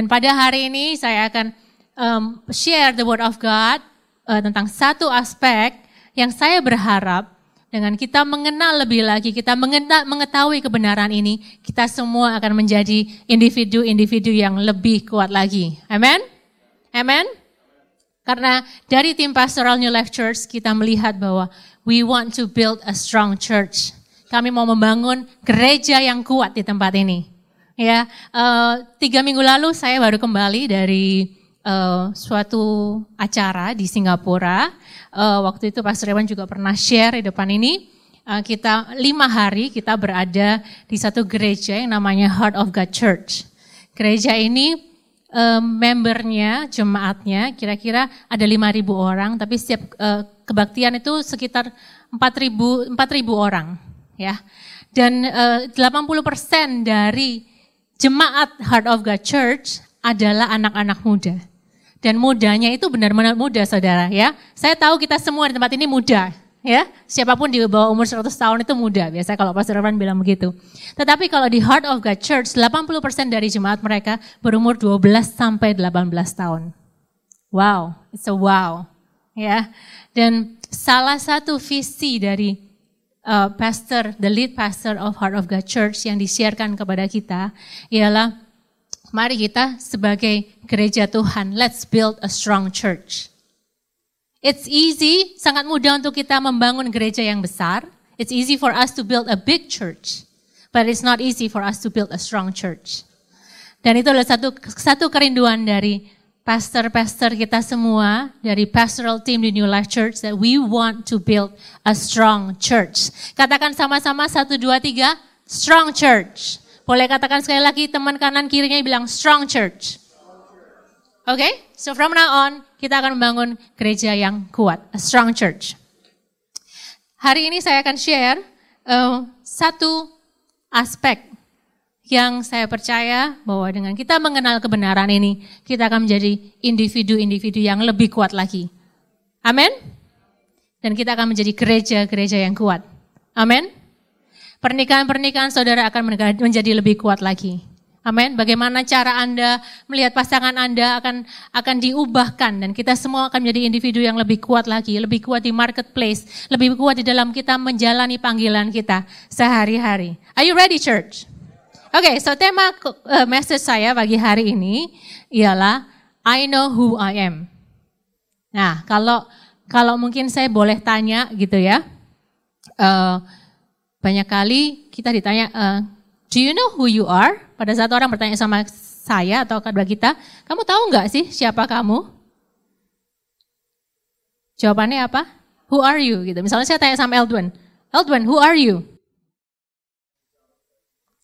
Dan pada hari ini saya akan um, share the word of God uh, tentang satu aspek yang saya berharap dengan kita mengenal lebih lagi, kita mengetahui kebenaran ini, kita semua akan menjadi individu-individu yang lebih kuat lagi. Amin? Amin? Karena dari tim Pastoral New Life Church kita melihat bahwa we want to build a strong church. Kami mau membangun gereja yang kuat di tempat ini. Ya, uh, tiga minggu lalu saya baru kembali dari uh, suatu acara di Singapura. Uh, waktu itu Pastor Rewan juga pernah share di depan ini. Uh, kita lima hari kita berada di satu gereja yang namanya Heart of God Church. Gereja ini uh, membernya, jemaatnya kira-kira ada lima ribu orang, tapi setiap uh, kebaktian itu sekitar empat ribu empat ribu orang, ya. Dan uh, 80% dari jemaat Heart of God Church adalah anak-anak muda. Dan mudanya itu benar-benar muda saudara ya. Saya tahu kita semua di tempat ini muda ya. Siapa pun di bawah umur 100 tahun itu muda. Biasa kalau Pastor Irfan bilang begitu. Tetapi kalau di Heart of God Church 80% dari jemaat mereka berumur 12 sampai 18 tahun. Wow, it's a wow. Ya. Dan salah satu visi dari uh, pastor, the lead pastor of Heart of God Church yang disiarkan kepada kita ialah Mari kita sebagai gereja Tuhan, let's build a strong church. It's easy, sangat mudah untuk kita membangun gereja yang besar. It's easy for us to build a big church, but it's not easy for us to build a strong church. Dan itu adalah satu satu kerinduan dari pastor-pastor kita semua dari pastoral team di New Life Church that we want to build a strong church. Katakan sama-sama satu dua tiga, strong church. Boleh katakan sekali lagi teman kanan kirinya bilang strong church. Oke, okay? so from now on kita akan membangun gereja yang kuat, a strong church. Hari ini saya akan share uh, satu aspek yang saya percaya bahwa dengan kita mengenal kebenaran ini, kita akan menjadi individu-individu yang lebih kuat lagi. Amin. Dan kita akan menjadi gereja-gereja yang kuat. Amin. Pernikahan-pernikahan saudara akan menjadi lebih kuat lagi. Amin. Bagaimana cara Anda melihat pasangan Anda akan akan diubahkan dan kita semua akan menjadi individu yang lebih kuat lagi, lebih kuat di marketplace, lebih kuat di dalam kita menjalani panggilan kita sehari-hari. Are you ready church? Okay, so tema uh, message saya pagi hari ini ialah I know who I am. Nah, kalau kalau mungkin saya boleh tanya gitu ya. Uh, banyak kali kita ditanya, uh, do you know who you are? Pada saat orang bertanya sama saya atau kepada kita, kamu tahu nggak sih siapa kamu? Jawabannya apa? Who are you? Gitu. Misalnya saya tanya sama Eldwin, Eldwin, who are you?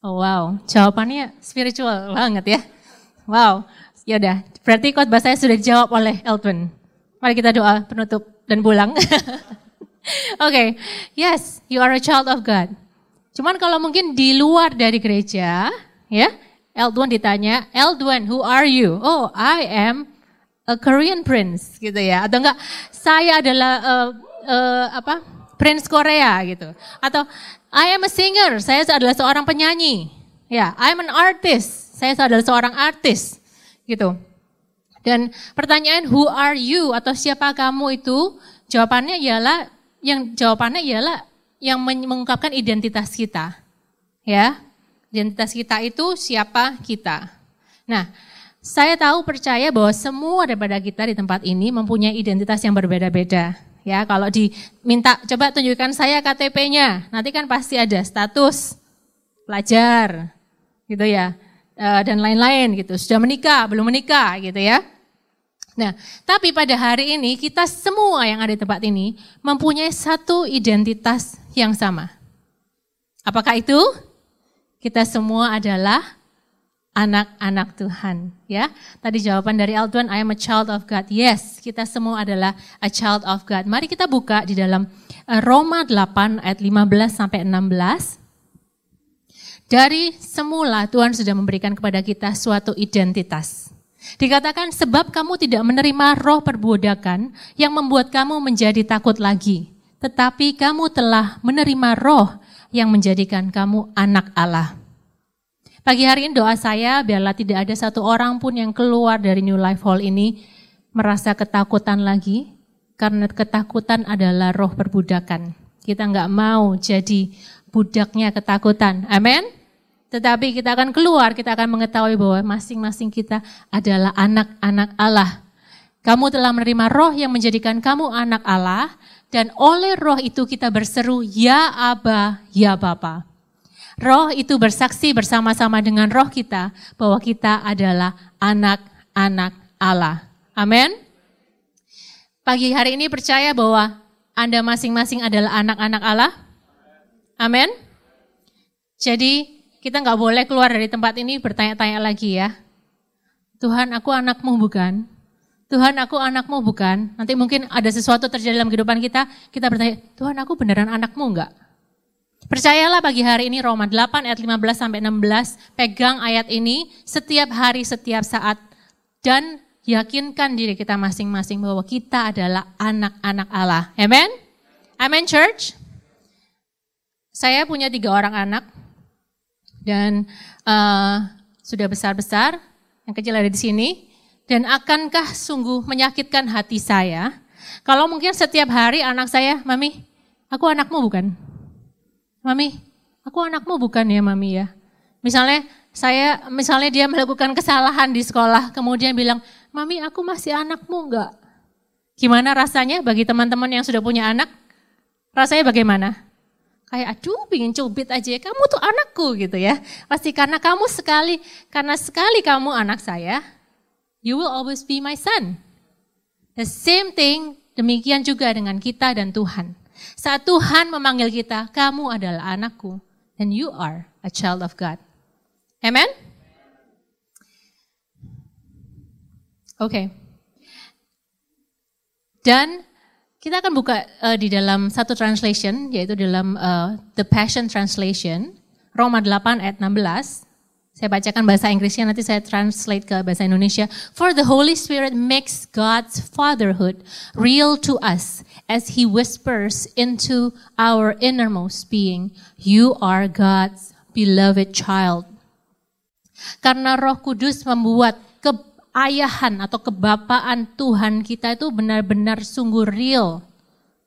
Oh wow, jawabannya spiritual banget ya. Wow, yaudah. Berarti khotbah saya sudah dijawab oleh Eldwin. Mari kita doa penutup dan pulang. Oke, okay. yes, you are a child of God. Cuman kalau mungkin di luar dari gereja, ya, Eldwan ditanya, Eldwan, who are you? Oh, I am a Korean prince, gitu ya. Atau enggak, saya adalah uh, uh, apa? Prince Korea gitu. Atau I am a singer, saya adalah seorang penyanyi. Ya, I'm an artist, saya adalah seorang artis, gitu. Dan pertanyaan who are you atau siapa kamu itu jawabannya ialah yang jawabannya ialah yang mengungkapkan identitas kita. Ya. Identitas kita itu siapa kita. Nah, saya tahu percaya bahwa semua daripada kita di tempat ini mempunyai identitas yang berbeda-beda. Ya, kalau diminta coba tunjukkan saya KTP-nya, nanti kan pasti ada status pelajar, gitu ya, eh, dan lain-lain gitu. Sudah menikah, belum menikah, gitu ya. Nah, tapi pada hari ini kita semua yang ada di tempat ini mempunyai satu identitas yang sama. Apakah itu? Kita semua adalah anak-anak Tuhan, ya. Tadi jawaban dari Aldwan, I am a child of God. Yes, kita semua adalah a child of God. Mari kita buka di dalam eh, Roma 8 ayat 15 sampai 16. Dari semula Tuhan sudah memberikan kepada kita suatu identitas. Dikatakan sebab kamu tidak menerima roh perbudakan yang membuat kamu menjadi takut lagi. Tetapi kamu telah menerima roh yang menjadikan kamu anak Allah. Pagi hari ini doa saya biarlah tidak ada satu orang pun yang keluar dari New Life Hall ini merasa ketakutan lagi, karena ketakutan adalah roh perbudakan. Kita nggak mau jadi budaknya ketakutan. Amin. Tetapi kita akan keluar, kita akan mengetahui bahwa masing-masing kita adalah anak-anak Allah. Kamu telah menerima roh yang menjadikan kamu anak Allah, dan oleh roh itu kita berseru, Ya Aba, Ya Bapa. Roh itu bersaksi bersama-sama dengan roh kita bahwa kita adalah anak-anak Allah. Amin. Pagi hari ini percaya bahwa Anda masing-masing adalah anak-anak Allah. Amin. Jadi kita nggak boleh keluar dari tempat ini bertanya-tanya lagi ya. Tuhan aku anakmu bukan? Tuhan aku anakmu bukan? Nanti mungkin ada sesuatu terjadi dalam kehidupan kita, kita bertanya, Tuhan aku beneran anakmu enggak? Percayalah pagi hari ini Roma 8 ayat 15 sampai 16, pegang ayat ini setiap hari, setiap saat dan yakinkan diri kita masing-masing bahwa kita adalah anak-anak Allah. Amen? Amen church? Saya punya tiga orang anak dan uh, sudah besar-besar, yang kecil ada di sini. Dan akankah sungguh menyakitkan hati saya kalau mungkin setiap hari anak saya, Mami, aku anakmu bukan? Mami, aku anakmu bukan ya Mami ya? Misalnya saya, misalnya dia melakukan kesalahan di sekolah, kemudian bilang, Mami aku masih anakmu enggak? Gimana rasanya bagi teman-teman yang sudah punya anak? Rasanya bagaimana? Kayak aduh pingin cubit aja ya, kamu tuh anakku gitu ya. Pasti karena kamu sekali, karena sekali kamu anak saya, you will always be my son. The same thing, demikian juga dengan kita dan Tuhan. Saat Tuhan memanggil kita, kamu adalah anakku, and you are a child of God. Amen? Oke. Okay. Dan kita akan buka uh, di dalam satu translation, yaitu dalam uh, The Passion Translation, Roma 8 ayat 16. Saya bacakan bahasa Inggrisnya, nanti saya translate ke bahasa Indonesia. For the Holy Spirit makes God's fatherhood real to us as He whispers into our innermost being, You are God's beloved child. Karena roh kudus membuat keayahan atau kebapaan Tuhan kita itu benar-benar sungguh real.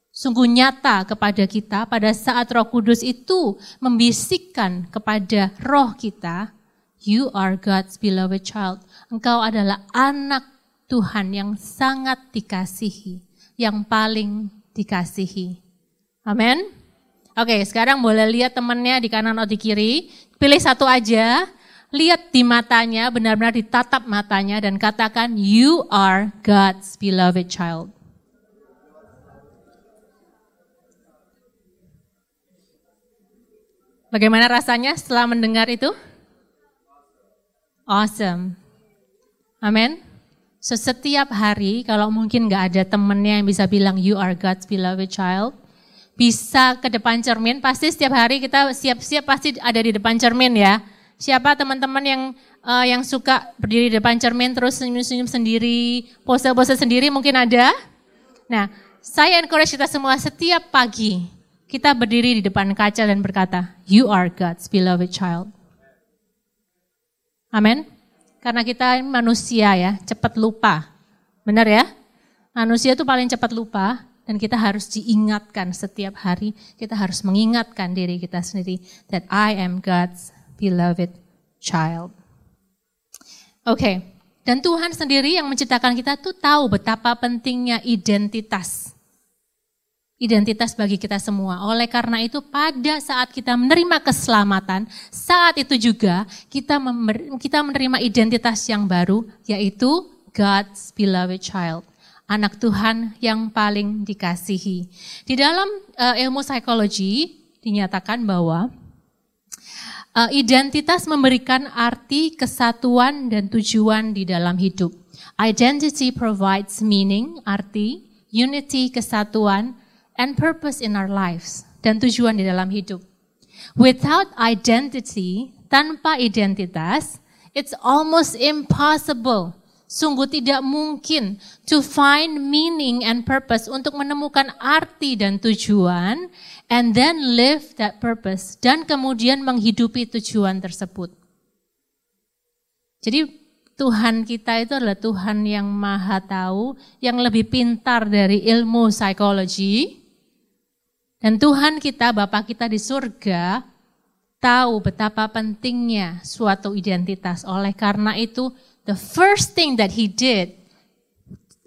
Sungguh nyata kepada kita pada saat roh kudus itu membisikkan kepada roh kita, You are God's beloved child. Engkau adalah anak Tuhan yang sangat dikasihi, yang paling dikasihi. Amin. Oke, sekarang boleh lihat temannya di kanan atau di kiri. Pilih satu aja, lihat di matanya, benar-benar ditatap matanya dan katakan, you are God's beloved child. Bagaimana rasanya setelah mendengar itu? Awesome. Amin. So setiap hari kalau mungkin nggak ada temennya yang bisa bilang you are God's beloved child, bisa ke depan cermin, pasti setiap hari kita siap-siap pasti ada di depan cermin ya. Siapa teman-teman yang uh, yang suka berdiri di depan cermin terus senyum-senyum sendiri, pose-pose sendiri mungkin ada? Nah, saya encourage kita semua setiap pagi kita berdiri di depan kaca dan berkata, you are God's beloved child. Amin. Karena kita manusia ya, cepat lupa. Benar ya? Manusia itu paling cepat lupa dan kita harus diingatkan setiap hari, kita harus mengingatkan diri kita sendiri that I am God's beloved child. Oke, okay. dan Tuhan sendiri yang menciptakan kita tuh tahu betapa pentingnya identitas identitas bagi kita semua. Oleh karena itu pada saat kita menerima keselamatan, saat itu juga kita kita menerima identitas yang baru yaitu God's beloved child. Anak Tuhan yang paling dikasihi. Di dalam uh, ilmu psikologi dinyatakan bahwa uh, identitas memberikan arti kesatuan dan tujuan di dalam hidup. Identity provides meaning, arti, unity, kesatuan, and purpose in our lives dan tujuan di dalam hidup. Without identity, tanpa identitas, it's almost impossible. Sungguh tidak mungkin to find meaning and purpose untuk menemukan arti dan tujuan and then live that purpose dan kemudian menghidupi tujuan tersebut. Jadi Tuhan kita itu adalah Tuhan yang maha tahu, yang lebih pintar dari ilmu psikologi. Dan Tuhan kita, Bapak kita di surga, tahu betapa pentingnya suatu identitas. Oleh karena itu, the first thing that he did,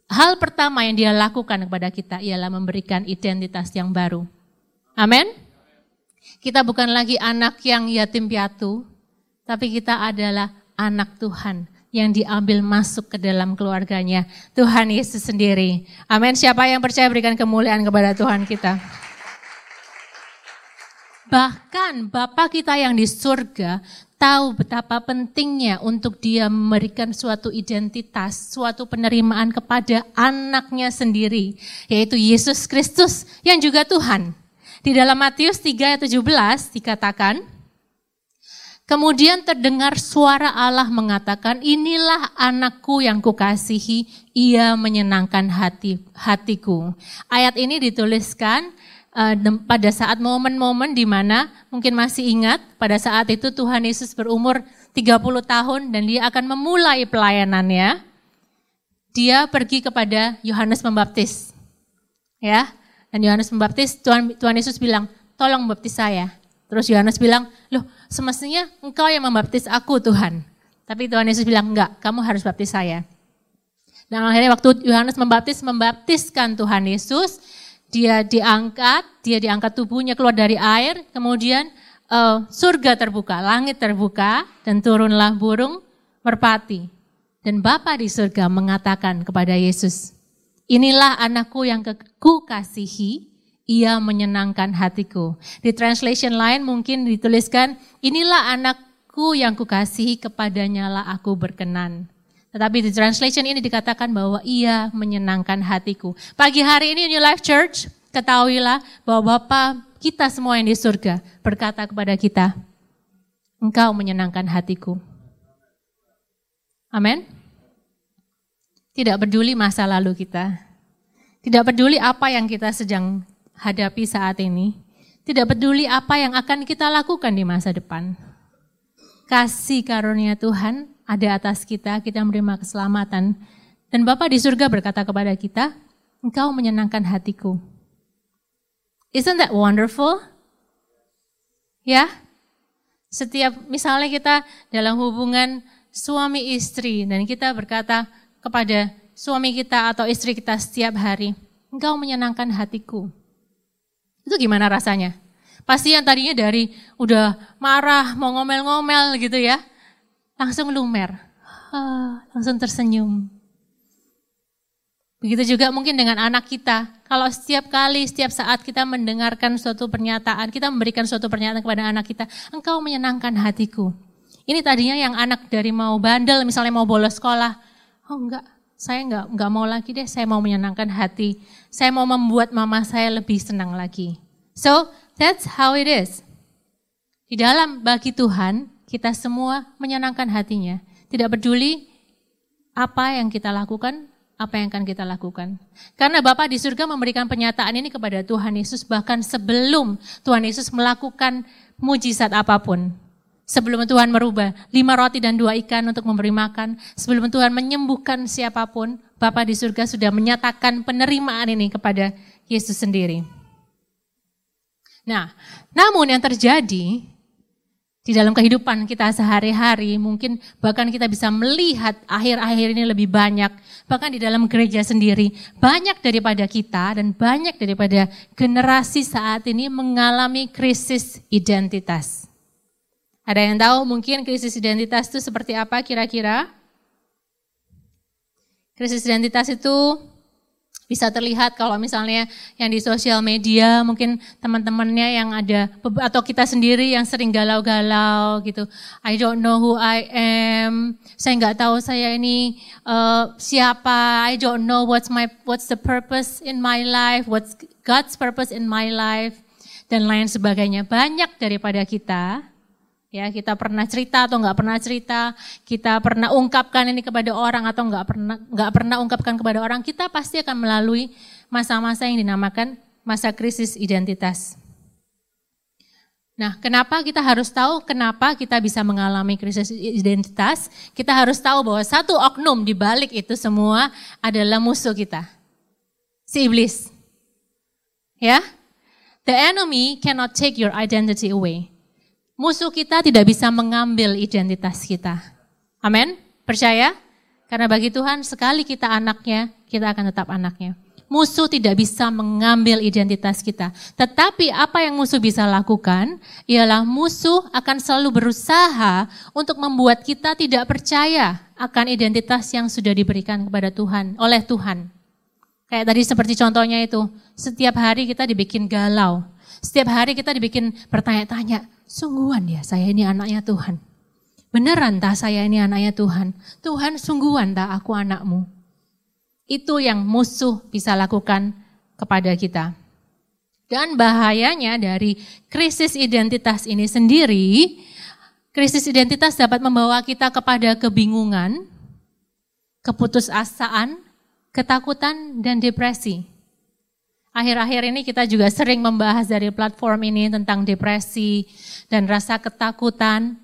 hal pertama yang dia lakukan kepada kita ialah memberikan identitas yang baru. Amin. Kita bukan lagi anak yang yatim piatu, tapi kita adalah anak Tuhan yang diambil masuk ke dalam keluarganya. Tuhan Yesus sendiri. Amin. Siapa yang percaya berikan kemuliaan kepada Tuhan kita. Bahkan Bapak kita yang di surga tahu betapa pentingnya untuk dia memberikan suatu identitas, suatu penerimaan kepada anaknya sendiri, yaitu Yesus Kristus yang juga Tuhan. Di dalam Matius 3 ayat 17 dikatakan, Kemudian terdengar suara Allah mengatakan, inilah anakku yang kukasihi, ia menyenangkan hati hatiku. Ayat ini dituliskan uh, pada saat momen-momen di mana mungkin masih ingat, pada saat itu Tuhan Yesus berumur 30 tahun dan dia akan memulai pelayanannya. Dia pergi kepada Yohanes Pembaptis. Ya. Dan Yohanes Pembaptis Tuhan Tuhan Yesus bilang, "Tolong baptis saya." Terus Yohanes bilang, loh semestinya engkau yang membaptis aku Tuhan. Tapi Tuhan Yesus bilang, enggak, kamu harus baptis saya. Dan akhirnya waktu Yohanes membaptis, membaptiskan Tuhan Yesus, dia diangkat, dia diangkat tubuhnya keluar dari air, kemudian uh, surga terbuka, langit terbuka, dan turunlah burung merpati. Dan Bapa di surga mengatakan kepada Yesus, inilah anakku yang ku kasihi, ia menyenangkan hatiku. Di translation lain mungkin dituliskan, inilah anakku yang kukasihi kepadanya lah aku berkenan. Tetapi di translation ini dikatakan bahwa ia menyenangkan hatiku. Pagi hari ini New Life Church, ketahuilah bahwa Bapa kita semua yang di surga berkata kepada kita, engkau menyenangkan hatiku. Amin. Tidak peduli masa lalu kita. Tidak peduli apa yang kita sedang hadapi saat ini, tidak peduli apa yang akan kita lakukan di masa depan. Kasih karunia Tuhan ada atas kita, kita menerima keselamatan. Dan Bapak di surga berkata kepada kita, engkau menyenangkan hatiku. Isn't that wonderful? Ya, setiap misalnya kita dalam hubungan suami istri dan kita berkata kepada suami kita atau istri kita setiap hari, engkau menyenangkan hatiku. Itu gimana rasanya? Pasti yang tadinya dari udah marah, mau ngomel-ngomel gitu ya, langsung lumer, ah, langsung tersenyum. Begitu juga mungkin dengan anak kita. Kalau setiap kali, setiap saat kita mendengarkan suatu pernyataan, kita memberikan suatu pernyataan kepada anak kita, engkau menyenangkan hatiku. Ini tadinya yang anak dari mau bandel, misalnya mau bolos sekolah. Oh enggak, saya enggak, enggak mau lagi deh, saya mau menyenangkan hati. Saya mau membuat mama saya lebih senang lagi. So, that's how it is. Di dalam bagi Tuhan, kita semua menyenangkan hatinya. Tidak peduli apa yang kita lakukan, apa yang akan kita lakukan. Karena Bapak di surga memberikan pernyataan ini kepada Tuhan Yesus bahkan sebelum Tuhan Yesus melakukan mujizat apa pun. Sebelum Tuhan merubah lima roti dan dua ikan untuk memberi makan, sebelum Tuhan menyembuhkan siapa pun, Bapa di surga sudah menyatakan penerimaan ini kepada Yesus sendiri. Nah, namun yang terjadi di dalam kehidupan kita sehari-hari, mungkin bahkan kita bisa melihat akhir-akhir ini lebih banyak, bahkan di dalam gereja sendiri, banyak daripada kita dan banyak daripada generasi saat ini mengalami krisis identitas. Ada yang tahu mungkin krisis identitas itu seperti apa kira-kira? Krisis identitas itu bisa terlihat kalau misalnya yang di sosial media mungkin teman-temannya yang ada atau kita sendiri yang sering galau-galau gitu. I don't know who I am. Saya nggak tahu saya ini uh, siapa. I don't know what's my what's the purpose in my life. What's God's purpose in my life dan lain sebagainya. Banyak daripada kita Ya, kita pernah cerita atau nggak pernah cerita, kita pernah ungkapkan ini kepada orang atau nggak pernah nggak pernah ungkapkan kepada orang, kita pasti akan melalui masa-masa yang dinamakan masa krisis identitas. Nah, kenapa kita harus tahu kenapa kita bisa mengalami krisis identitas? Kita harus tahu bahwa satu oknum di balik itu semua adalah musuh kita. Si iblis. Ya? The enemy cannot take your identity away. Musuh kita tidak bisa mengambil identitas kita. Amin? Percaya? Karena bagi Tuhan sekali kita anaknya, kita akan tetap anaknya. Musuh tidak bisa mengambil identitas kita. Tetapi apa yang musuh bisa lakukan ialah musuh akan selalu berusaha untuk membuat kita tidak percaya akan identitas yang sudah diberikan kepada Tuhan, oleh Tuhan. Kayak tadi seperti contohnya itu, setiap hari kita dibikin galau. Setiap hari kita dibikin bertanya-tanya, sungguhan ya saya ini anaknya Tuhan. Beneran tak saya ini anaknya Tuhan? Tuhan sungguhan tak aku anakmu? Itu yang musuh bisa lakukan kepada kita. Dan bahayanya dari krisis identitas ini sendiri, krisis identitas dapat membawa kita kepada kebingungan, keputusasaan, ketakutan, dan depresi. Akhir-akhir ini kita juga sering membahas dari platform ini tentang depresi dan rasa ketakutan.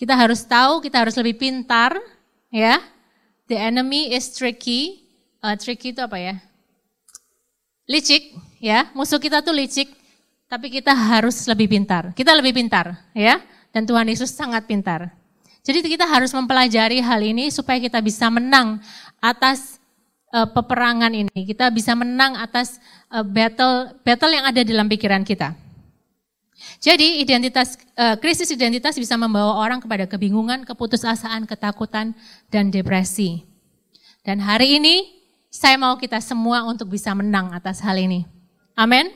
Kita harus tahu, kita harus lebih pintar, ya. The enemy is tricky, uh, tricky itu apa ya? Licik, ya. Musuh kita tuh licik, tapi kita harus lebih pintar. Kita lebih pintar, ya. Dan Tuhan Yesus sangat pintar. Jadi kita harus mempelajari hal ini supaya kita bisa menang atas uh, peperangan ini. Kita bisa menang atas uh, battle battle yang ada dalam pikiran kita. Jadi identitas uh, krisis identitas bisa membawa orang kepada kebingungan, keputusasaan, ketakutan, dan depresi. Dan hari ini saya mau kita semua untuk bisa menang atas hal ini. Amin.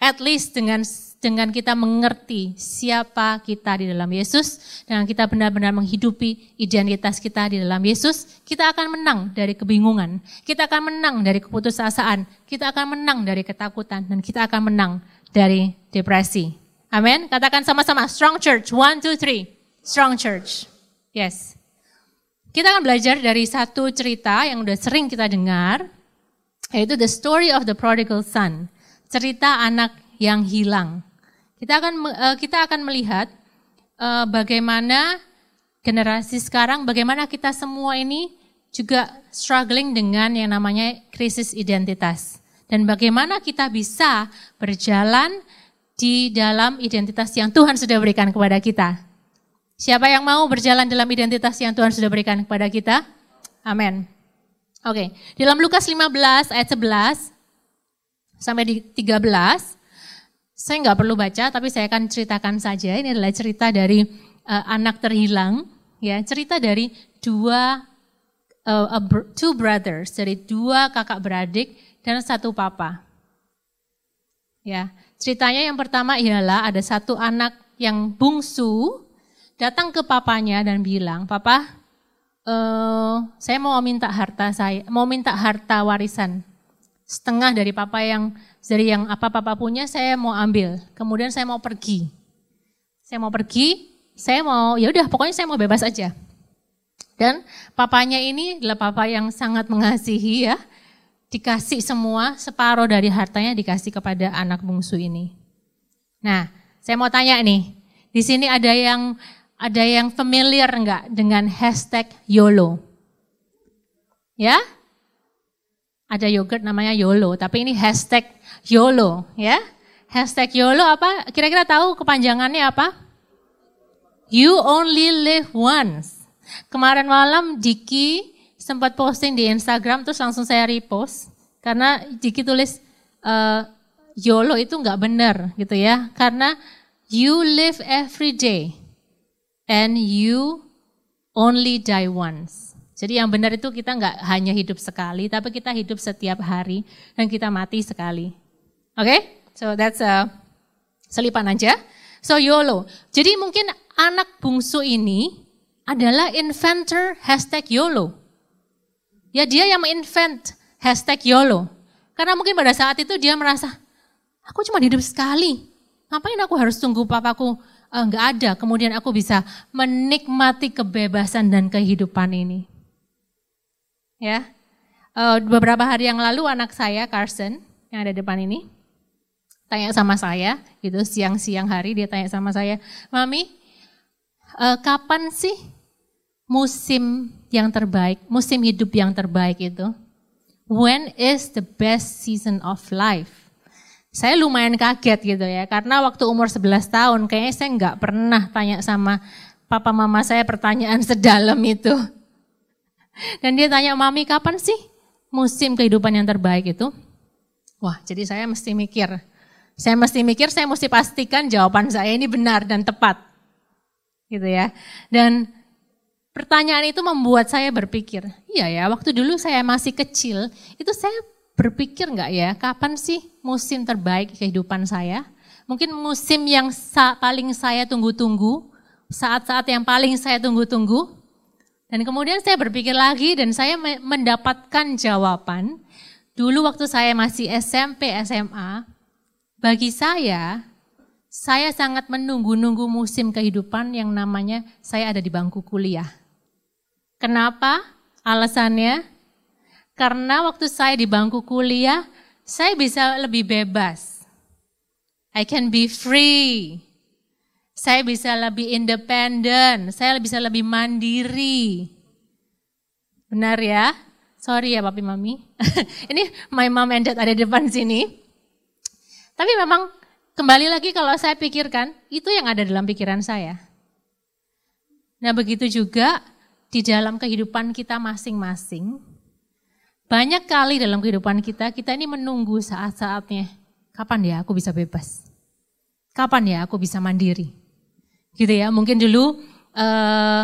At least dengan dengan kita mengerti siapa kita di dalam Yesus, dengan kita benar-benar menghidupi identitas kita di dalam Yesus, kita akan menang dari kebingungan, kita akan menang dari keputusasaan, kita akan menang dari ketakutan, dan kita akan menang dari depresi. Amin. Katakan sama-sama, strong church. One, two, three. Strong church. Yes. Kita akan belajar dari satu cerita yang udah sering kita dengar, yaitu the story of the prodigal son. Cerita anak yang hilang. Kita akan eh, kita akan melihat eh, bagaimana generasi sekarang, bagaimana kita semua ini juga struggling dengan yang namanya krisis identitas. Dan bagaimana kita bisa berjalan di dalam identitas yang Tuhan sudah berikan kepada kita. Siapa yang mau berjalan dalam identitas yang Tuhan sudah berikan kepada kita? Amin. Oke, okay. dalam Lukas 15 ayat 11 sampai di 13, saya nggak perlu baca, tapi saya akan ceritakan saja. Ini adalah cerita dari uh, anak terhilang, ya, cerita dari dua uh, two brothers, dari dua kakak beradik dan satu papa. Ya, ceritanya yang pertama ialah ada satu anak yang bungsu datang ke papanya dan bilang, Papa, uh, saya mau minta harta saya, mau minta harta warisan setengah dari papa yang dari yang apa papa punya saya mau ambil. Kemudian saya mau pergi. Saya mau pergi, saya mau ya udah pokoknya saya mau bebas aja. Dan papanya ini adalah papa yang sangat mengasihi ya. Dikasih semua separuh dari hartanya dikasih kepada anak bungsu ini. Nah, saya mau tanya nih. Di sini ada yang ada yang familiar enggak dengan hashtag YOLO? Ya? Ada yogurt namanya YOLO, tapi ini hashtag YOLO, ya? Hashtag YOLO apa? Kira-kira tahu kepanjangannya apa? You only live once. Kemarin malam Diki sempat posting di Instagram, terus langsung saya repost. Karena Diki tulis uh, YOLO itu nggak benar gitu ya. Karena you live every day and you only die once. Jadi yang benar itu kita nggak hanya hidup sekali, tapi kita hidup setiap hari dan kita mati sekali. Oke, okay? so that's a selipan aja. So YOLO. Jadi mungkin anak bungsu ini adalah inventor hashtag YOLO. Ya dia yang menginvent hashtag YOLO. Karena mungkin pada saat itu dia merasa, aku cuma hidup sekali. Ngapain aku harus tunggu papaku enggak ada, kemudian aku bisa menikmati kebebasan dan kehidupan ini. Ya, uh, beberapa hari yang lalu anak saya Carson yang ada di depan ini tanya sama saya, gitu siang-siang hari dia tanya sama saya, Mami, uh, kapan sih musim yang terbaik, musim hidup yang terbaik itu? When is the best season of life? Saya lumayan kaget gitu ya, karena waktu umur 11 tahun kayaknya saya nggak pernah tanya sama papa mama saya pertanyaan sedalam itu. Dan dia tanya, Mami kapan sih musim kehidupan yang terbaik itu? Wah, jadi saya mesti mikir. Saya mesti mikir, saya mesti pastikan jawaban saya ini benar dan tepat. Gitu ya. Dan pertanyaan itu membuat saya berpikir, iya ya, waktu dulu saya masih kecil, itu saya berpikir nggak ya, kapan sih musim terbaik kehidupan saya? Mungkin musim yang paling saya tunggu-tunggu, saat-saat yang paling saya tunggu-tunggu. Dan kemudian saya berpikir lagi dan saya mendapatkan jawaban Dulu waktu saya masih SMP, SMA, bagi saya, saya sangat menunggu-nunggu musim kehidupan yang namanya saya ada di bangku kuliah. Kenapa? Alasannya, karena waktu saya di bangku kuliah, saya bisa lebih bebas. I can be free. Saya bisa lebih independen, saya bisa lebih mandiri. Benar ya? Sorry ya papi mami. Ini my mom and dad ada di depan sini. Tapi memang kembali lagi kalau saya pikirkan, itu yang ada dalam pikiran saya. Nah begitu juga di dalam kehidupan kita masing-masing. Banyak kali dalam kehidupan kita, kita ini menunggu saat-saatnya. Kapan ya aku bisa bebas? Kapan ya aku bisa mandiri? Gitu ya, mungkin dulu uh,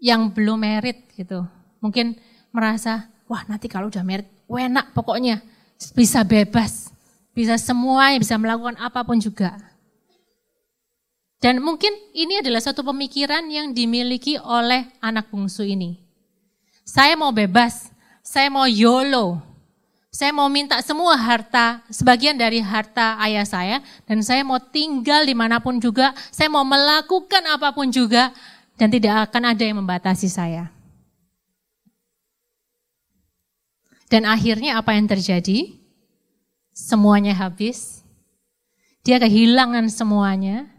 yang belum merit gitu. Mungkin merasa, wah nanti kalau udah merit, enak pokoknya. Bisa bebas, bisa semua, bisa melakukan apa pun juga. Dan mungkin ini adalah satu pemikiran yang dimiliki oleh anak bungsu ini. Saya mau bebas, saya mau YOLO, saya mau minta semua harta, sebagian dari harta ayah saya, dan saya mau tinggal di mana pun juga, saya mau melakukan apa pun juga, dan tidak akan ada yang membatasi saya. Dan akhirnya apa yang terjadi? Semuanya habis. Dia kehilangan semuanya.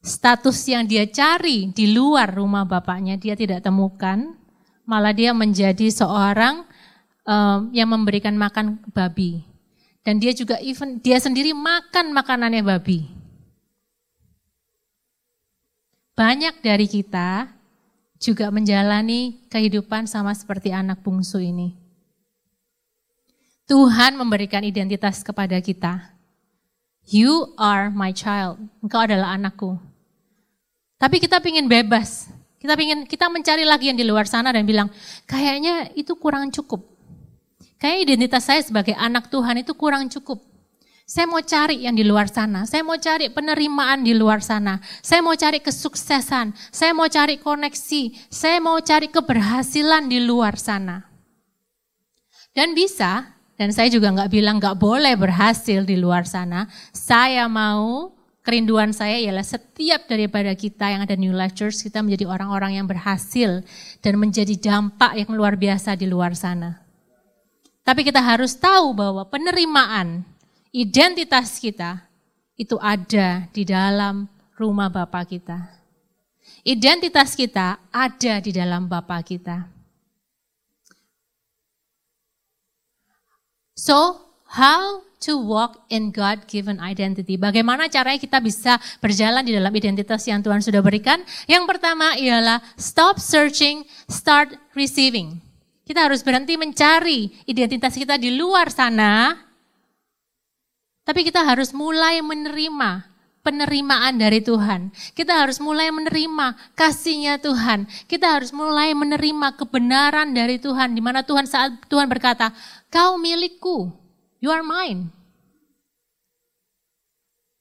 Status yang dia cari di luar rumah bapaknya dia tidak temukan. Malah dia menjadi seorang um, yang memberikan makan babi. Dan dia juga even dia sendiri makan makanannya babi. Banyak dari kita juga menjalani kehidupan sama seperti anak bungsu ini. Tuhan memberikan identitas kepada kita. You are my child. Engkau adalah anakku. Tapi kita ingin bebas. Kita ingin kita mencari lagi yang di luar sana dan bilang, kayaknya itu kurang cukup. Kayaknya identitas saya sebagai anak Tuhan itu kurang cukup. Saya mau cari yang di luar sana. Saya mau cari penerimaan di luar sana. Saya mau cari kesuksesan. Saya mau cari koneksi. Saya mau cari keberhasilan di luar sana. Dan bisa, dan saya juga nggak bilang nggak boleh berhasil di luar sana. Saya mau kerinduan saya ialah setiap daripada kita yang ada New Life Church kita menjadi orang-orang yang berhasil dan menjadi dampak yang luar biasa di luar sana. Tapi kita harus tahu bahwa penerimaan identitas kita itu ada di dalam rumah Bapa kita. Identitas kita ada di dalam Bapa kita. So, how to walk in God-given identity. Bagaimana caranya kita bisa berjalan di dalam identitas yang Tuhan sudah berikan? Yang pertama ialah stop searching, start receiving. Kita harus berhenti mencari identitas kita di luar sana, tapi kita harus mulai menerima penerimaan dari Tuhan. Kita harus mulai menerima kasihnya Tuhan. Kita harus mulai menerima kebenaran dari Tuhan. Di mana Tuhan saat Tuhan berkata, Kau milikku, you are mine.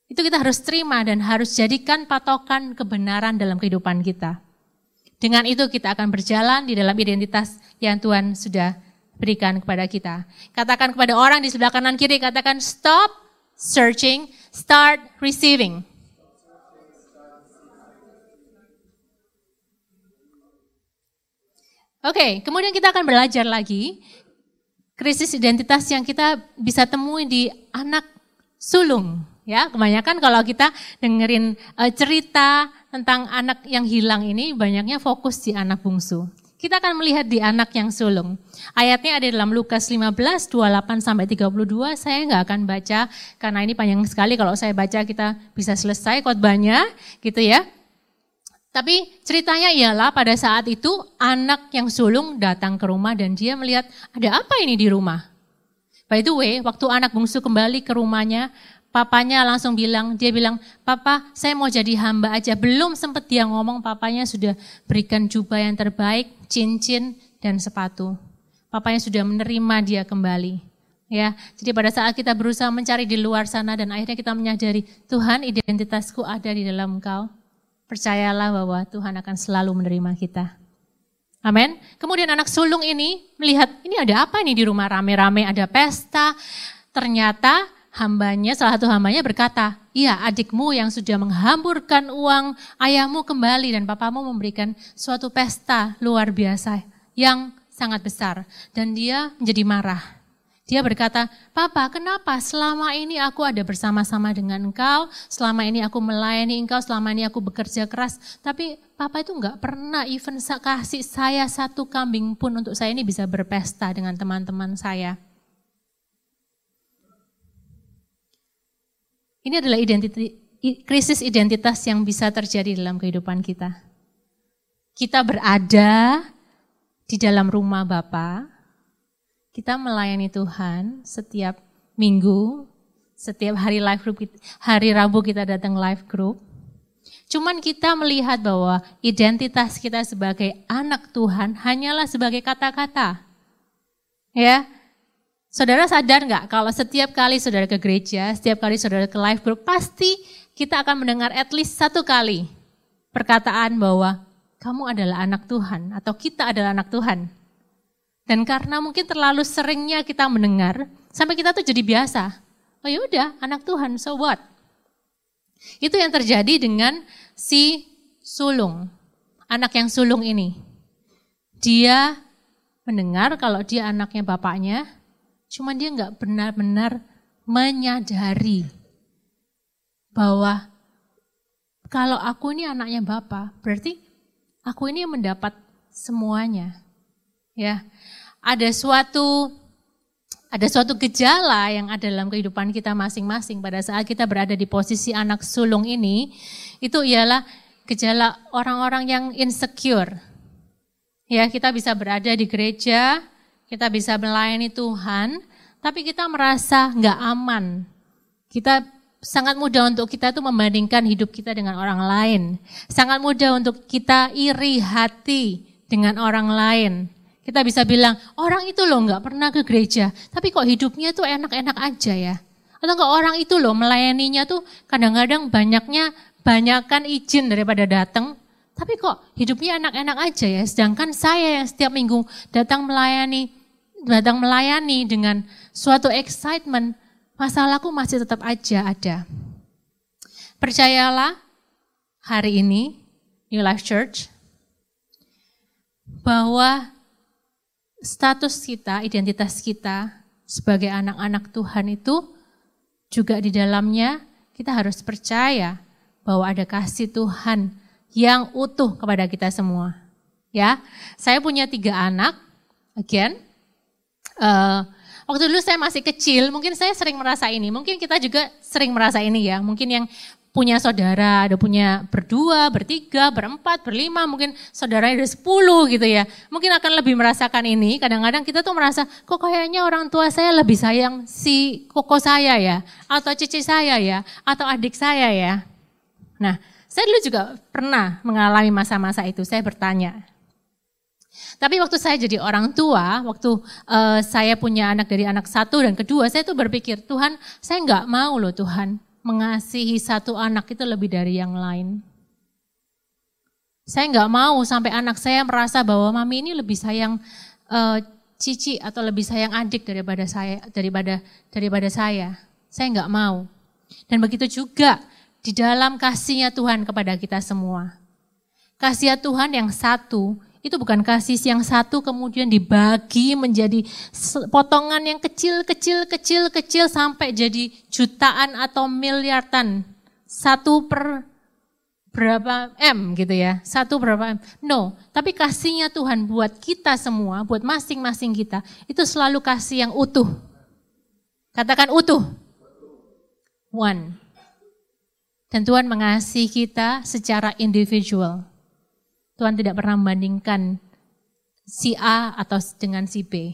Itu kita harus terima dan harus jadikan patokan kebenaran dalam kehidupan kita. Dengan itu kita akan berjalan di dalam identitas yang Tuhan sudah berikan kepada kita. Katakan kepada orang di sebelah kanan kiri, katakan stop searching, start receiving. Oke, okay, kemudian kita akan belajar lagi krisis identitas yang kita bisa temui di anak sulung. Ya, kebanyakan kalau kita dengerin uh, cerita tentang anak yang hilang ini banyaknya fokus di anak bungsu. Kita akan melihat di anak yang sulung. Ayatnya ada dalam Lukas 15, 28 sampai 32. Saya nggak akan baca karena ini panjang sekali. Kalau saya baca kita bisa selesai khotbahnya gitu ya. Tapi ceritanya ialah pada saat itu anak yang sulung datang ke rumah dan dia melihat ada apa ini di rumah. By the way, waktu anak bungsu kembali ke rumahnya, Papanya langsung bilang, dia bilang, Papa saya mau jadi hamba aja. Belum sempat dia ngomong, papanya sudah berikan jubah yang terbaik, cincin, dan sepatu. Papanya sudah menerima dia kembali. Ya, jadi pada saat kita berusaha mencari di luar sana dan akhirnya kita menyadari Tuhan identitasku ada di dalam Engkau. Percayalah bahwa Tuhan akan selalu menerima kita. Amin. Kemudian anak sulung ini melihat ini ada apa ini di rumah rame-rame ada pesta. Ternyata hambanya, salah satu hambanya berkata, iya adikmu yang sudah menghamburkan uang ayahmu kembali dan papamu memberikan suatu pesta luar biasa yang sangat besar. Dan dia menjadi marah. Dia berkata, Papa kenapa selama ini aku ada bersama-sama dengan engkau, selama ini aku melayani engkau, selama ini aku bekerja keras, tapi Papa itu enggak pernah even kasih saya satu kambing pun untuk saya ini bisa berpesta dengan teman-teman saya. Ini adalah identitas, krisis identitas yang bisa terjadi dalam kehidupan kita. Kita berada di dalam rumah Bapa, kita melayani Tuhan setiap minggu, setiap hari live group, hari Rabu kita datang live group. Cuman kita melihat bahwa identitas kita sebagai anak Tuhan hanyalah sebagai kata-kata. Ya, Saudara sadar nggak kalau setiap kali saudara ke gereja, setiap kali saudara ke live group, pasti kita akan mendengar at least satu kali perkataan bahwa kamu adalah anak Tuhan atau kita adalah anak Tuhan. Dan karena mungkin terlalu seringnya kita mendengar, sampai kita tuh jadi biasa. Oh ya udah, anak Tuhan, so what? Itu yang terjadi dengan si sulung, anak yang sulung ini. Dia mendengar kalau dia anaknya bapaknya, Cuma dia nggak benar-benar menyadari bahwa kalau aku ini anaknya Bapak, berarti aku ini mendapat semuanya. Ya. Ada suatu ada suatu gejala yang ada dalam kehidupan kita masing-masing pada saat kita berada di posisi anak sulung ini, itu ialah gejala orang-orang yang insecure. Ya, kita bisa berada di gereja, kita bisa melayani Tuhan, tapi kita merasa nggak aman. Kita sangat mudah untuk kita tuh membandingkan hidup kita dengan orang lain. Sangat mudah untuk kita iri hati dengan orang lain. Kita bisa bilang, orang itu loh nggak pernah ke gereja, tapi kok hidupnya tuh enak-enak aja ya. Atau enggak orang itu loh melayaninya tuh kadang-kadang banyaknya banyakkan izin daripada datang, tapi kok hidupnya enak-enak aja ya. Sedangkan saya yang setiap minggu datang melayani, datang melayani dengan suatu excitement, masalahku masih tetap aja ada. Percayalah hari ini New Life Church bahwa status kita, identitas kita sebagai anak-anak Tuhan itu juga di dalamnya kita harus percaya bahwa ada kasih Tuhan yang utuh kepada kita semua. Ya, saya punya tiga anak. Again, uh, waktu dulu saya masih kecil, mungkin saya sering merasa ini. Mungkin kita juga sering merasa ini ya. Mungkin yang punya saudara, ada punya berdua, bertiga, berempat, berlima, mungkin saudaranya ada sepuluh gitu ya. Mungkin akan lebih merasakan ini. Kadang-kadang kita tuh merasa, kok kayaknya orang tua saya lebih sayang si koko saya ya, atau cici saya ya, atau adik saya ya. Nah, saya dulu juga pernah mengalami masa-masa itu, saya bertanya. Tapi waktu saya jadi orang tua, waktu uh, saya punya anak dari anak satu dan kedua, saya tuh berpikir, Tuhan saya nggak mau loh Tuhan mengasihi satu anak itu lebih dari yang lain. Saya nggak mau sampai anak saya merasa bahwa mami ini lebih sayang uh, cici atau lebih sayang adik daripada saya daripada daripada saya. Saya nggak mau. Dan begitu juga di dalam kasihnya Tuhan kepada kita semua. Kasih Tuhan yang satu Itu bukan kasih yang satu kemudian dibagi menjadi potongan yang kecil, kecil, kecil, kecil sampai jadi jutaan atau miliaran. Satu per berapa M gitu ya, satu berapa M. No, tapi kasihnya Tuhan buat kita semua, buat masing-masing kita, itu selalu kasih yang utuh. Katakan utuh. One. Dan Tuhan mengasihi kita secara individual. Tuhan tidak pernah membandingkan si A atau dengan si B.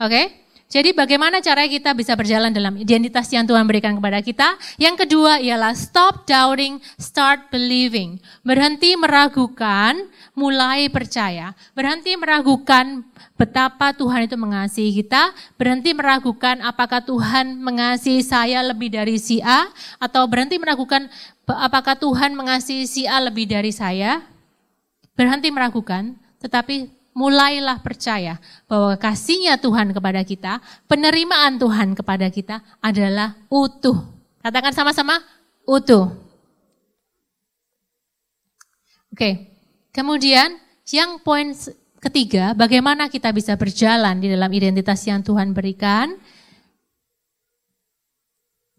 Oke? Okay? Jadi bagaimana caranya kita bisa berjalan dalam identitas yang Tuhan berikan kepada kita? Yang kedua ialah stop doubting, start believing. Berhenti meragukan, mulai percaya. Berhenti meragukan betapa Tuhan itu mengasihi kita. Berhenti meragukan apakah Tuhan mengasihi saya lebih dari si A. Atau berhenti meragukan apakah Tuhan mengasihi si A lebih dari saya berhenti meragukan, tetapi mulailah percaya bahwa kasihnya Tuhan kepada kita, penerimaan Tuhan kepada kita adalah utuh. Katakan sama-sama, utuh. Oke, kemudian yang poin ketiga, bagaimana kita bisa berjalan di dalam identitas yang Tuhan berikan.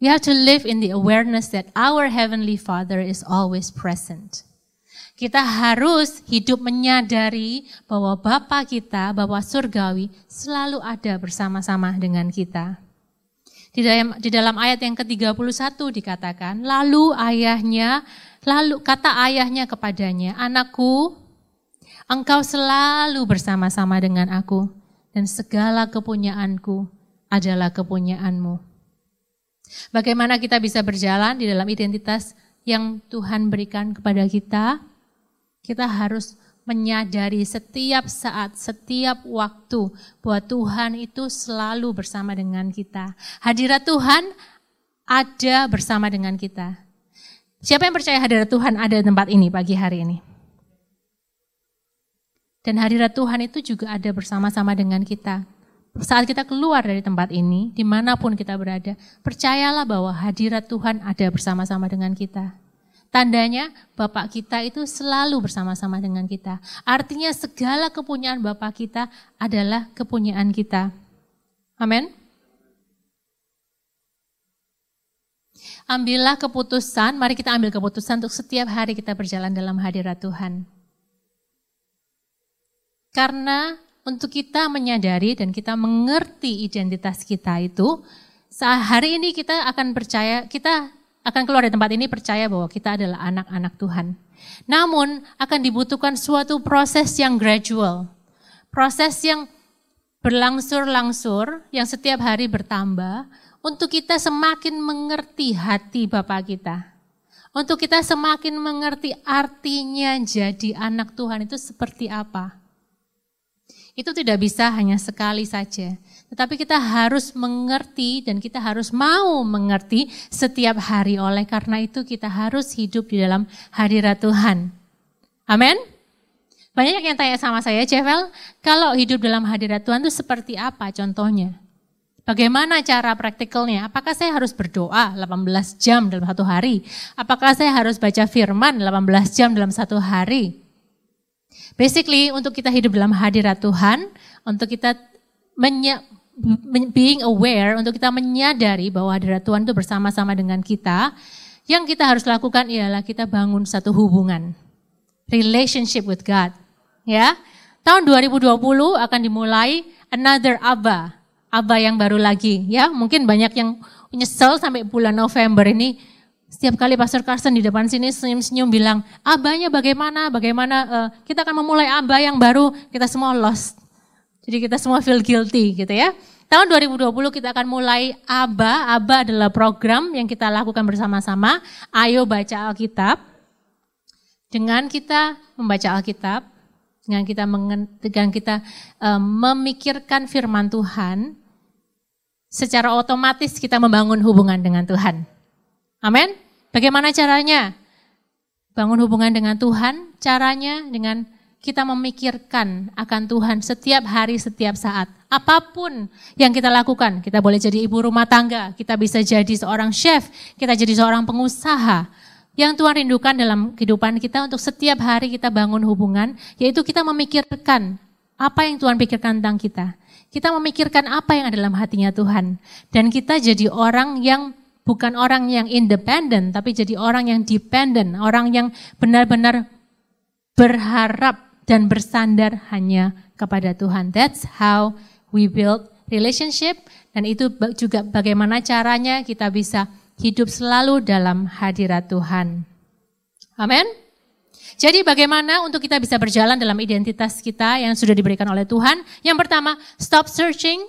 We have to live in the awareness that our Heavenly Father is always present. Kita harus hidup menyadari bahwa Bapa kita, Bapa Surgawi, selalu ada bersama-sama dengan kita. Di dalam, di dalam ayat yang ke-31 dikatakan, lalu ayahnya, lalu kata ayahnya kepadanya, anakku, engkau selalu bersama-sama dengan aku, dan segala kepunyaanku adalah kepunyaanmu. Bagaimana kita bisa berjalan di dalam identitas yang Tuhan berikan kepada kita? Kita harus menyadari setiap saat, setiap waktu bahwa Tuhan itu selalu bersama dengan kita. Hadirat Tuhan ada bersama dengan kita. Siapa yang percaya hadirat Tuhan ada di tempat ini pagi hari ini? Dan hadirat Tuhan itu juga ada bersama-sama dengan kita. Saat kita keluar dari tempat ini, di mana pun kita berada, percayalah bahwa hadirat Tuhan ada bersama-sama dengan kita. Tandanya Bapak kita itu selalu bersama-sama dengan kita. Artinya segala kepunyaan Bapak kita adalah kepunyaan kita. Amin. Ambillah keputusan, mari kita ambil keputusan untuk setiap hari kita berjalan dalam hadirat Tuhan. Karena untuk kita menyadari dan kita mengerti identitas kita itu, saat hari ini kita akan percaya, kita akan keluar dari tempat ini percaya bahwa kita adalah anak-anak Tuhan. Namun akan dibutuhkan suatu proses yang gradual. Proses yang berlangsur-langsur, yang setiap hari bertambah, untuk kita semakin mengerti hati Bapak kita. Untuk kita semakin mengerti artinya jadi anak Tuhan itu seperti apa. Itu tidak bisa hanya sekali saja. Tetapi kita harus mengerti dan kita harus mau mengerti setiap hari. Oleh karena itu kita harus hidup di dalam hadirat Tuhan. Amin. Banyak yang tanya sama saya, Cevel, kalau hidup dalam hadirat Tuhan itu seperti apa contohnya? Bagaimana cara praktikalnya? Apakah saya harus berdoa 18 jam dalam satu hari? Apakah saya harus baca firman 18 jam dalam satu hari? Basically untuk kita hidup dalam hadirat Tuhan, untuk kita being aware, untuk kita menyadari bahwa hadirat Tuhan itu bersama-sama dengan kita, yang kita harus lakukan ialah kita bangun satu hubungan, relationship with God. Ya, tahun 2020 akan dimulai another Abba, Abba yang baru lagi. Ya, mungkin banyak yang nyesel sampai bulan November ini. Setiap kali Pastor Carson di depan sini senyum-senyum bilang, abahnya bagaimana, bagaimana, uh, kita akan memulai abah yang baru, kita semua lost. Jadi kita semua feel guilty gitu ya. Tahun 2020 kita akan mulai ABA. ABA adalah program yang kita lakukan bersama-sama. Ayo baca Alkitab. Dengan kita membaca Alkitab, dengan kita dengan kita um, memikirkan firman Tuhan, secara otomatis kita membangun hubungan dengan Tuhan. Amin. Bagaimana caranya? Bangun hubungan dengan Tuhan, caranya dengan kita memikirkan akan Tuhan setiap hari, setiap saat. Apa pun yang kita lakukan, kita boleh jadi ibu rumah tangga, kita bisa jadi seorang chef, kita jadi seorang pengusaha. yang Tuhan rindukan dalam kehidupan kita untuk setiap hari kita bangun hubungan, yaitu kita memikirkan apa yang Tuhan pikirkan tentang kita. Kita memikirkan apa yang ada dalam hatinya Tuhan. Dan kita jadi orang yang bukan orang yang independen, tapi jadi orang yang dependent, orang yang benar-benar berharap dan bersandar hanya kepada Tuhan. That's how we build relationship dan itu juga bagaimana caranya kita bisa hidup selalu dalam hadirat Tuhan. Amin. Jadi bagaimana untuk kita bisa berjalan dalam identitas kita yang sudah diberikan oleh Tuhan? Yang pertama, stop searching,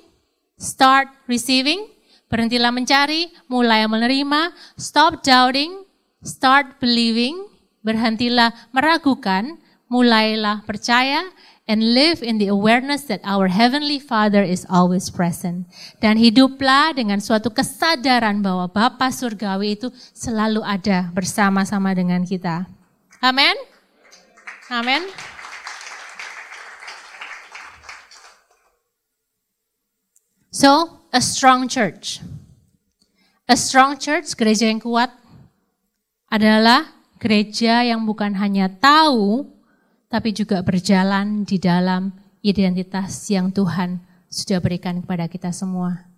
start receiving. Berhentilah mencari, mulai menerima, stop doubting, start believing. Berhentilah meragukan, mulailah percaya and live in the awareness that our heavenly Father is always present. Dan hiduplah dengan suatu kesadaran bahwa Bapa surgawi itu selalu ada bersama-sama dengan kita. Amin. Amin. So, a strong church. A strong church, gereja yang kuat adalah gereja yang bukan hanya tahu tapi juga berjalan di dalam identitas yang Tuhan sudah berikan kepada kita semua.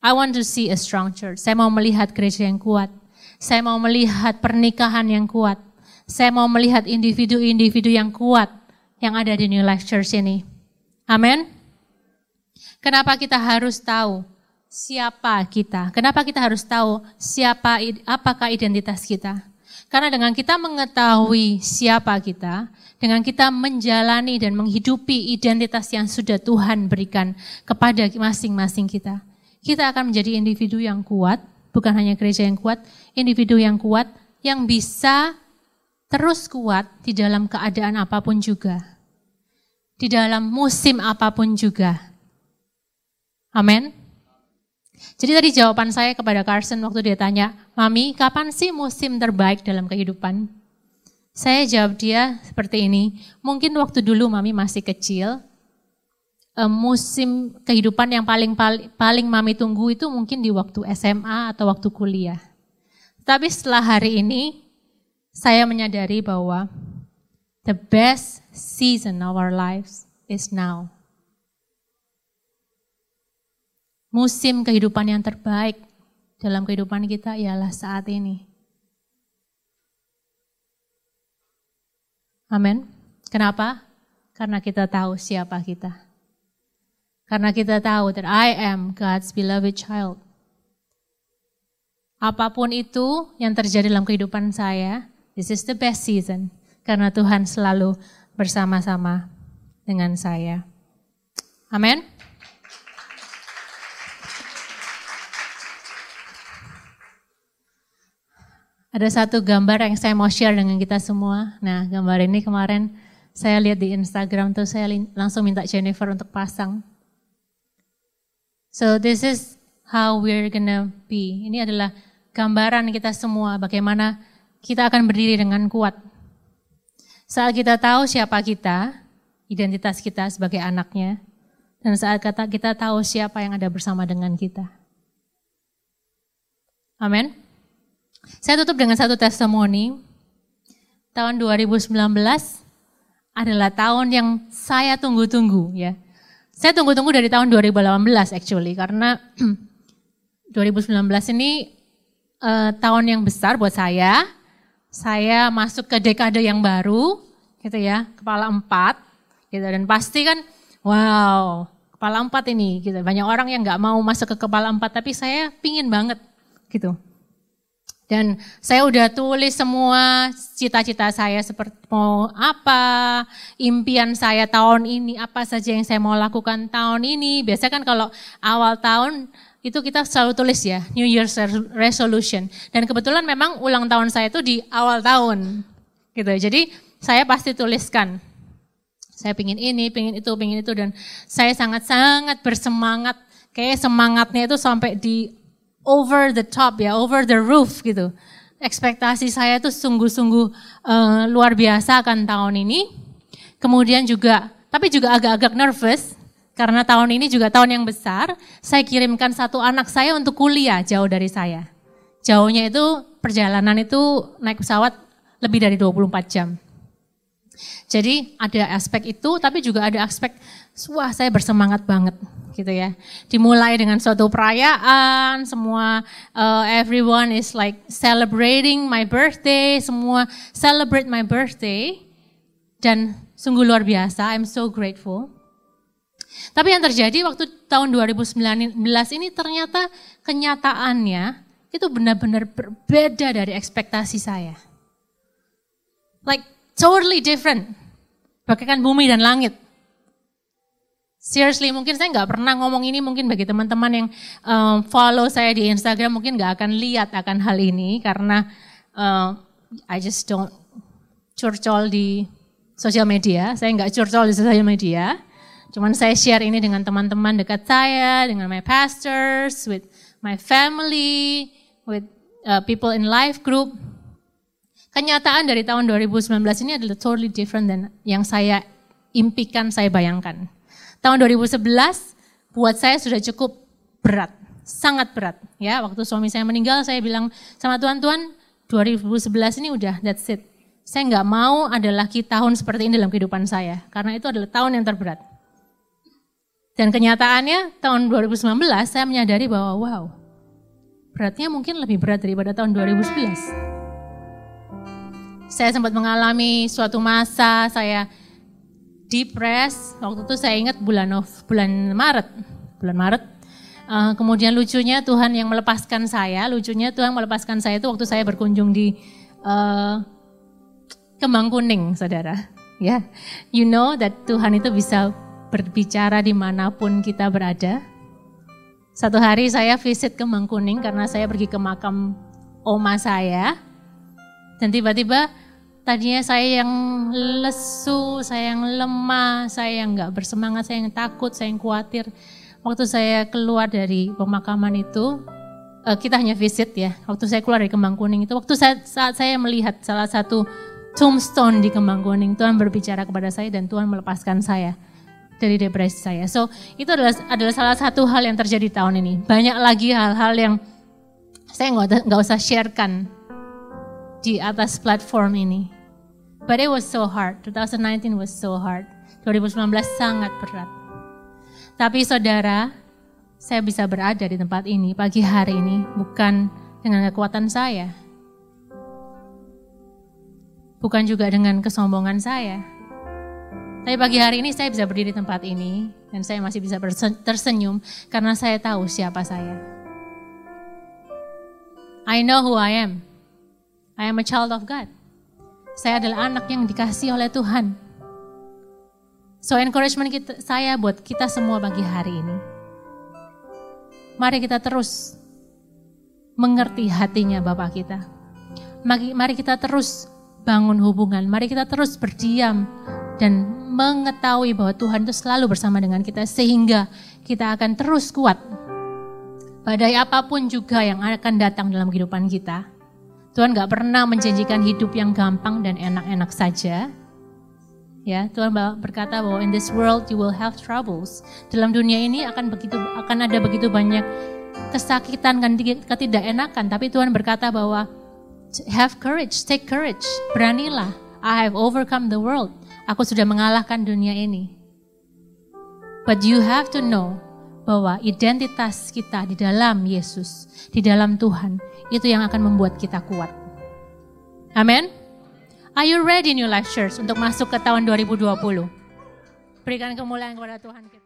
I want to see a strong church. Saya mau melihat gereja yang kuat. Saya mau melihat pernikahan yang kuat. Saya mau melihat individu-individu yang kuat yang ada di New Life Church ini. Amin. Kenapa kita harus tahu siapa kita? Kenapa kita harus tahu siapa apakah identitas kita? Karena dengan kita mengetahui siapa kita, dengan kita menjalani dan menghidupi identitas yang sudah Tuhan berikan kepada masing-masing kita, kita akan menjadi individu yang kuat, bukan hanya gereja yang kuat, individu yang kuat yang bisa terus kuat di dalam keadaan apa pun juga. Di dalam musim apa pun juga. Amin. Jadi tadi jawaban saya kepada Carson waktu dia tanya, Mami, kapan sih musim terbaik dalam kehidupan? Saya jawab dia seperti ini, mungkin waktu dulu Mami masih kecil, musim kehidupan yang paling, paling paling Mami tunggu itu mungkin di waktu SMA atau waktu kuliah. Tapi setelah hari ini, saya menyadari bahwa the best season of our lives is now. Musim kehidupan yang terbaik dalam kehidupan kita ialah saat ini. Amin. Kenapa? Karena kita tahu siapa kita. Karena kita tahu that I am God's beloved child. Apa pun itu yang terjadi dalam kehidupan saya, this is the best season. Karena Tuhan selalu bersama-sama dengan saya. Amin. Ada satu gambar yang saya mau share dengan kita semua. Nah, gambar ini kemarin saya lihat di Instagram tuh saya langsung minta Jennifer untuk pasang. So this is how we're gonna be. Ini adalah gambaran kita semua bagaimana kita akan berdiri dengan kuat. Saat kita tahu siapa kita, identitas kita sebagai anaknya, dan saat kita tahu siapa yang ada bersama dengan kita. Amin. Saya tutup dengan satu testimoni. Tahun 2019 adalah tahun yang saya tunggu-tunggu ya. Saya tunggu-tunggu dari tahun 2018 actually karena 2019 ini uh, tahun yang besar buat saya. Saya masuk ke dekade yang baru gitu ya, kepala empat gitu dan pasti kan wow kepala empat ini gitu. Banyak orang yang nggak mau masuk ke kepala empat tapi saya pingin banget gitu. Dan saya udah tulis semua cita-cita saya seperti mau apa, impian saya tahun ini, apa saja yang saya mau lakukan tahun ini. Biasanya kan kalau awal tahun itu kita selalu tulis ya, New Year's Resolution. Dan kebetulan memang ulang tahun saya itu di awal tahun. gitu. Jadi saya pasti tuliskan. Saya pingin ini, pingin itu, pingin itu. Dan saya sangat-sangat bersemangat. Kayak semangatnya itu sampai di over the top ya, over the roof gitu. Ekspektasi saya itu sungguh-sungguh uh, luar biasa kan tahun ini. Kemudian juga, tapi juga agak-agak nervous karena tahun ini juga tahun yang besar. Saya kirimkan satu anak saya untuk kuliah jauh dari saya. Jauhnya itu perjalanan itu naik pesawat lebih dari 24 jam. Jadi ada aspek itu, tapi juga ada aspek, wah saya bersemangat banget gitu ya. Dimulai dengan suatu perayaan, semua uh, everyone is like celebrating my birthday, semua celebrate my birthday. Dan sungguh luar biasa, I'm so grateful. Tapi yang terjadi waktu tahun 2019 ini ternyata kenyataannya itu benar-benar berbeda dari ekspektasi saya. Like totally different. Bagaikan bumi dan langit. Seriously, mungkin saya nggak pernah ngomong ini, mungkin bagi teman-teman yang um, follow saya di Instagram mungkin nggak akan lihat akan hal ini karena uh, I just don't curcol di sosial media. Saya nggak curcol di sosial media. Cuman saya share ini dengan teman-teman dekat saya, dengan my pastors, with my family, with uh, people in life group. Kenyataan dari tahun 2019 ini adalah totally different than yang saya impikan, saya bayangkan. Tahun 2011 buat saya sudah cukup berat, sangat berat. Ya, waktu suami saya meninggal, saya bilang sama Tuhan, 2011 ini udah that's it. Saya nggak mau ada lagi tahun seperti ini dalam kehidupan saya, karena itu adalah tahun yang terberat. Dan kenyataannya tahun 2019 saya menyadari bahwa wow, beratnya mungkin lebih berat daripada tahun 2011 saya sempat mengalami suatu masa saya depres. Waktu itu saya ingat bulan of, bulan Maret, bulan Maret. Uh, kemudian lucunya Tuhan yang melepaskan saya, lucunya Tuhan melepaskan saya itu waktu saya berkunjung di uh, Kembang Kuning, saudara. Ya, yeah. you know that Tuhan itu bisa berbicara di mana pun kita berada. Satu hari saya visit Kembang Kuning karena saya pergi ke makam oma saya. Dan tiba-tiba tadinya saya yang lesu, saya yang lemah, saya yang nggak bersemangat, saya yang takut, saya yang khawatir. Waktu saya keluar dari pemakaman itu, uh, kita hanya visit ya. Waktu saya keluar dari Kembang Kuning itu, waktu saya, saat saya melihat salah satu tombstone di Kembang Kuning, Tuhan berbicara kepada saya dan Tuhan melepaskan saya dari depresi saya. So itu adalah adalah salah satu hal yang terjadi tahun ini. Banyak lagi hal-hal yang saya nggak usah sharekan di atas platform ini. But it was so hard. 2019 was so hard. 2019 sangat berat. Tapi saudara, saya bisa berada di tempat ini pagi hari ini bukan dengan kekuatan saya. Bukan juga dengan kesombongan saya. Tapi pagi hari ini saya bisa berdiri di tempat ini dan saya masih bisa tersenyum karena saya tahu siapa saya. I know who I am. I am a child of God. Saya adalah anak yang dikasih oleh Tuhan. So encouragement kita, saya buat kita semua pagi hari ini. Mari kita terus mengerti hatinya Bapak kita. Mari, mari kita terus bangun hubungan. Mari kita terus berdiam dan mengetahui bahwa Tuhan itu selalu bersama dengan kita sehingga kita akan terus kuat. Badai apa pun juga yang akan datang dalam kehidupan kita Tuhan gak pernah menjanjikan hidup yang gampang dan enak-enak saja. Ya, Tuhan berkata bahwa in this world you will have troubles. Dalam dunia ini akan begitu akan ada begitu banyak kesakitan dan ketidakenakan, tapi Tuhan berkata bahwa have courage, take courage, beranilah. I have overcome the world. Aku sudah mengalahkan dunia ini. But you have to know bahwa identitas kita di dalam Yesus, di dalam Tuhan, itu yang akan membuat kita kuat. Amin. Are you ready New Life Church untuk masuk ke tahun 2020? Berikan kemuliaan kepada Tuhan kita.